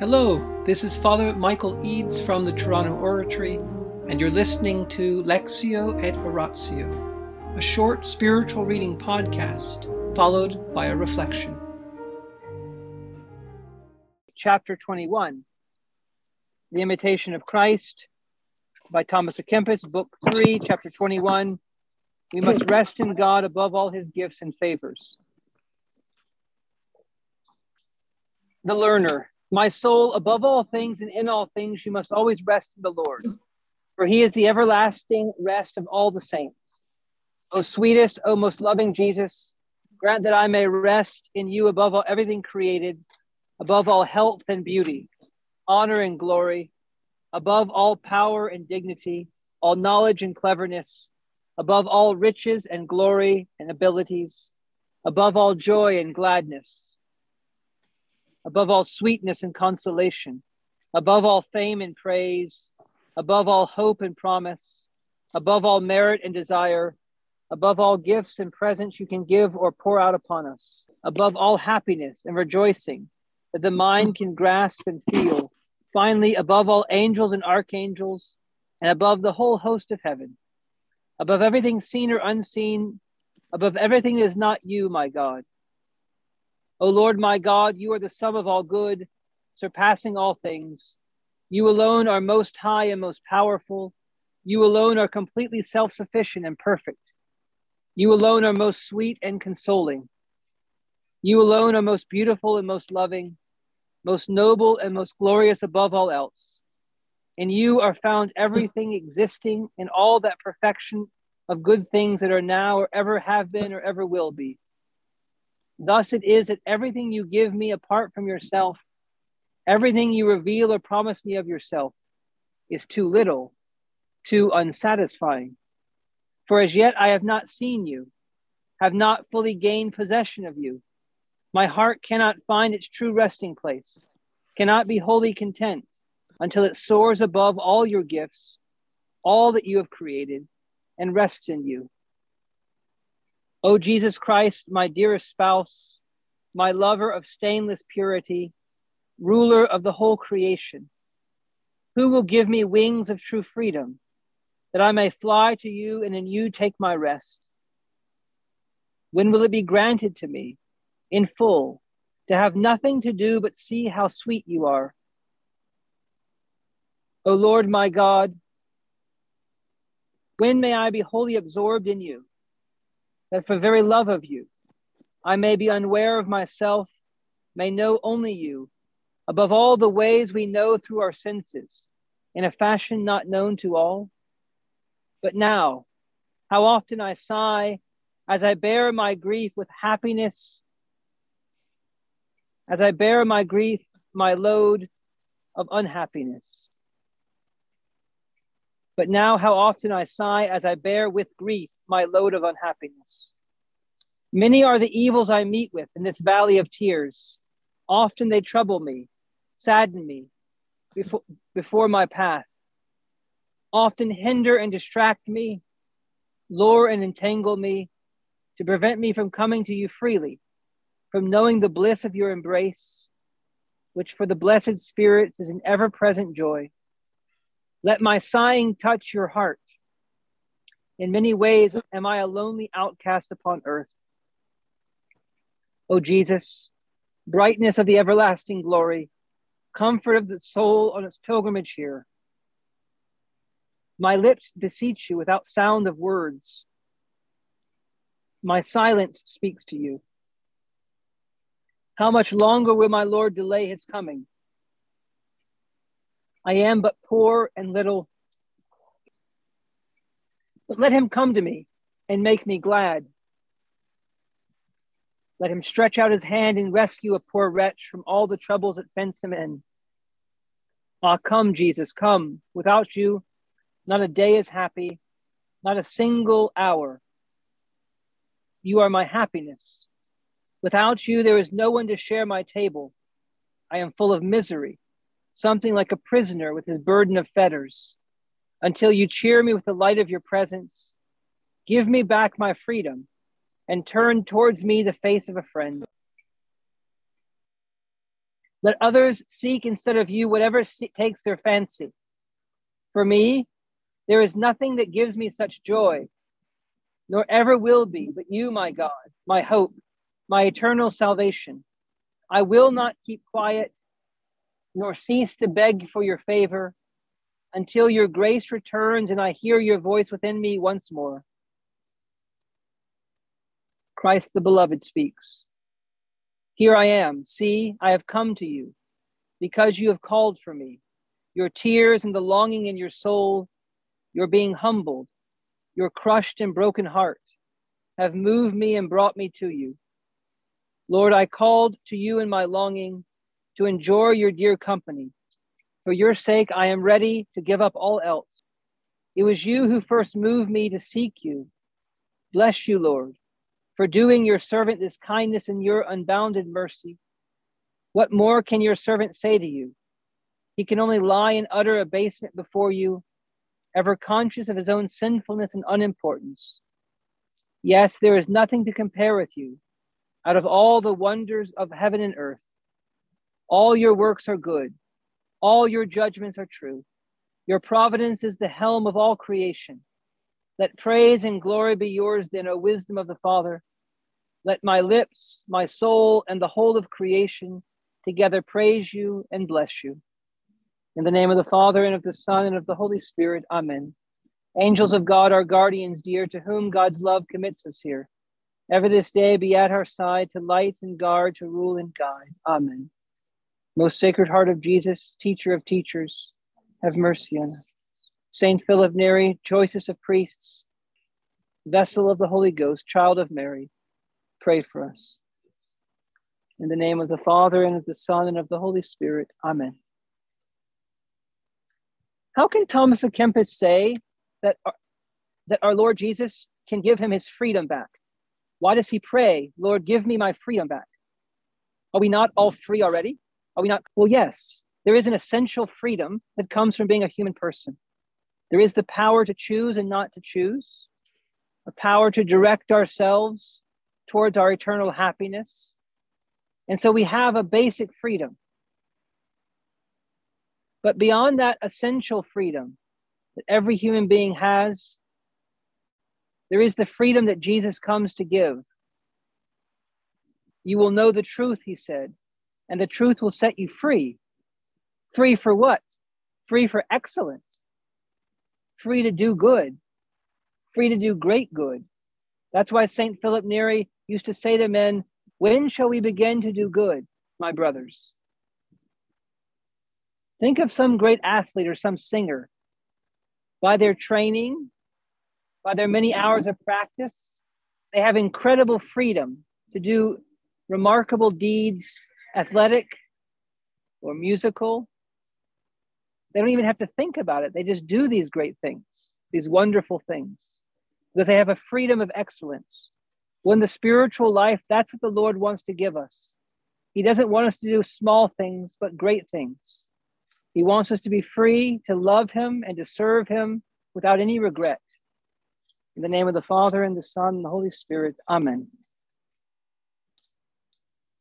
Hello, this is Father Michael Eads from the Toronto Oratory, and you're listening to Lectio et Oratio, a short spiritual reading podcast followed by a reflection. Chapter 21 The Imitation of Christ by Thomas à Kempis, Book 3, Chapter 21. We must rest in God above all his gifts and favors. The learner. My soul, above all things and in all things, you must always rest in the Lord, for he is the everlasting rest of all the saints. O sweetest, O most loving Jesus, grant that I may rest in you above all everything created, above all health and beauty, honor and glory, above all power and dignity, all knowledge and cleverness, above all riches and glory and abilities, above all joy and gladness above all sweetness and consolation, above all fame and praise, above all hope and promise, above all merit and desire, above all gifts and presents you can give or pour out upon us, above all happiness and rejoicing that the mind can grasp and feel, finally, above all angels and archangels, and above the whole host of heaven, above everything seen or unseen, above everything that is not you, my God O Lord my God, you are the sum of all good, surpassing all things. You alone are most high and most powerful. You alone are completely self sufficient and perfect. You alone are most sweet and consoling. You alone are most beautiful and most loving, most noble and most glorious above all else. In you are found everything existing in all that perfection of good things that are now or ever have been or ever will be. Thus it is that everything you give me apart from yourself, everything you reveal or promise me of yourself, is too little, too unsatisfying. For as yet I have not seen you, have not fully gained possession of you. My heart cannot find its true resting place, cannot be wholly content until it soars above all your gifts, all that you have created, and rests in you. O Jesus Christ, my dearest spouse, my lover of stainless purity, ruler of the whole creation, who will give me wings of true freedom, that I may fly to you and in you take my rest? When will it be granted to me in full to have nothing to do but see how sweet you are? O Lord my God, when may I be wholly absorbed in you? That for very love of you, I may be unaware of myself, may know only you, above all the ways we know through our senses, in a fashion not known to all. But now, how often I sigh as I bear my grief with happiness, as I bear my grief, my load of unhappiness. But now, how often I sigh as I bear with grief my load of unhappiness. Many are the evils I meet with in this valley of tears. Often they trouble me, sadden me before, before my path. Often hinder and distract me, lure and entangle me to prevent me from coming to you freely, from knowing the bliss of your embrace, which for the blessed spirits is an ever present joy. Let my sighing touch your heart in many ways am I a lonely outcast upon earth. O Jesus, brightness of the everlasting glory, comfort of the soul on its pilgrimage here. My lips beseech you without sound of words. My silence speaks to you. How much longer will my Lord delay his coming? I am but poor and little but let him come to me and make me glad. Let him stretch out his hand and rescue a poor wretch from all the troubles that fence him in. Ah, come, Jesus, come. Without you, not a day is happy, not a single hour. You are my happiness. Without you, there is no one to share my table. I am full of misery, something like a prisoner with his burden of fetters until you cheer me with the light of your presence. Give me back my freedom and turn towards me the face of a friend. Let others seek instead of you whatever takes their fancy. For me, there is nothing that gives me such joy, nor ever will be, but you, my God, my hope, my eternal salvation. I will not keep quiet, nor cease to beg for your favor until your grace returns and I hear your voice within me once more. Christ the Beloved speaks. Here I am. See, I have come to you because you have called for me. Your tears and the longing in your soul, your being humbled, your crushed and broken heart have moved me and brought me to you. Lord, I called to you in my longing to enjoy your dear company. For your sake, I am ready to give up all else. It was you who first moved me to seek you. Bless you, Lord, for doing your servant this kindness and your unbounded mercy. What more can your servant say to you? He can only lie in utter abasement before you, ever conscious of his own sinfulness and unimportance. Yes, there is nothing to compare with you. Out of all the wonders of heaven and earth, all your works are good, all your judgments are true. Your providence is the helm of all creation. Let praise and glory be yours, then, O wisdom of the Father. Let my lips, my soul, and the whole of creation together praise you and bless you. In the name of the Father, and of the Son, and of the Holy Spirit, Amen. Angels of God, our guardians dear, to whom God's love commits us here, ever this day be at our side to light and guard, to rule and guide. Amen. Most Sacred Heart of Jesus, teacher of teachers, have mercy on us. Saint Philip Neri, choicest of priests, vessel of the Holy Ghost, child of Mary, pray for us. In the name of the Father, and of the Son, and of the Holy Spirit. Amen. How can Thomas à Kempis say that our, that our Lord Jesus can give him his freedom back? Why does he pray, Lord, give me my freedom back? Are we not all free already? Are we not? Well, yes, there is an essential freedom that comes from being a human person. There is the power to choose and not to choose, a power to direct ourselves towards our eternal happiness. And so we have a basic freedom. But beyond that essential freedom that every human being has, there is the freedom that Jesus comes to give. You will know the truth, he said, and the truth will set you free. Free for what? Free for excellence. Free to do good. Free to do great good. That's why St. Philip Neri used to say to men, When shall we begin to do good, my brothers? Think of some great athlete or some singer. By their training, by their many hours of practice, they have incredible freedom to do remarkable deeds athletic or musical. They don't even have to think about it. They just do these great things, these wonderful things, because they have a freedom of excellence. When the spiritual life, that's what the Lord wants to give us. He doesn't want us to do small things, but great things. He wants us to be free to love Him and to serve Him without any regret. In the name of the Father, and the Son, and the Holy Spirit, Amen.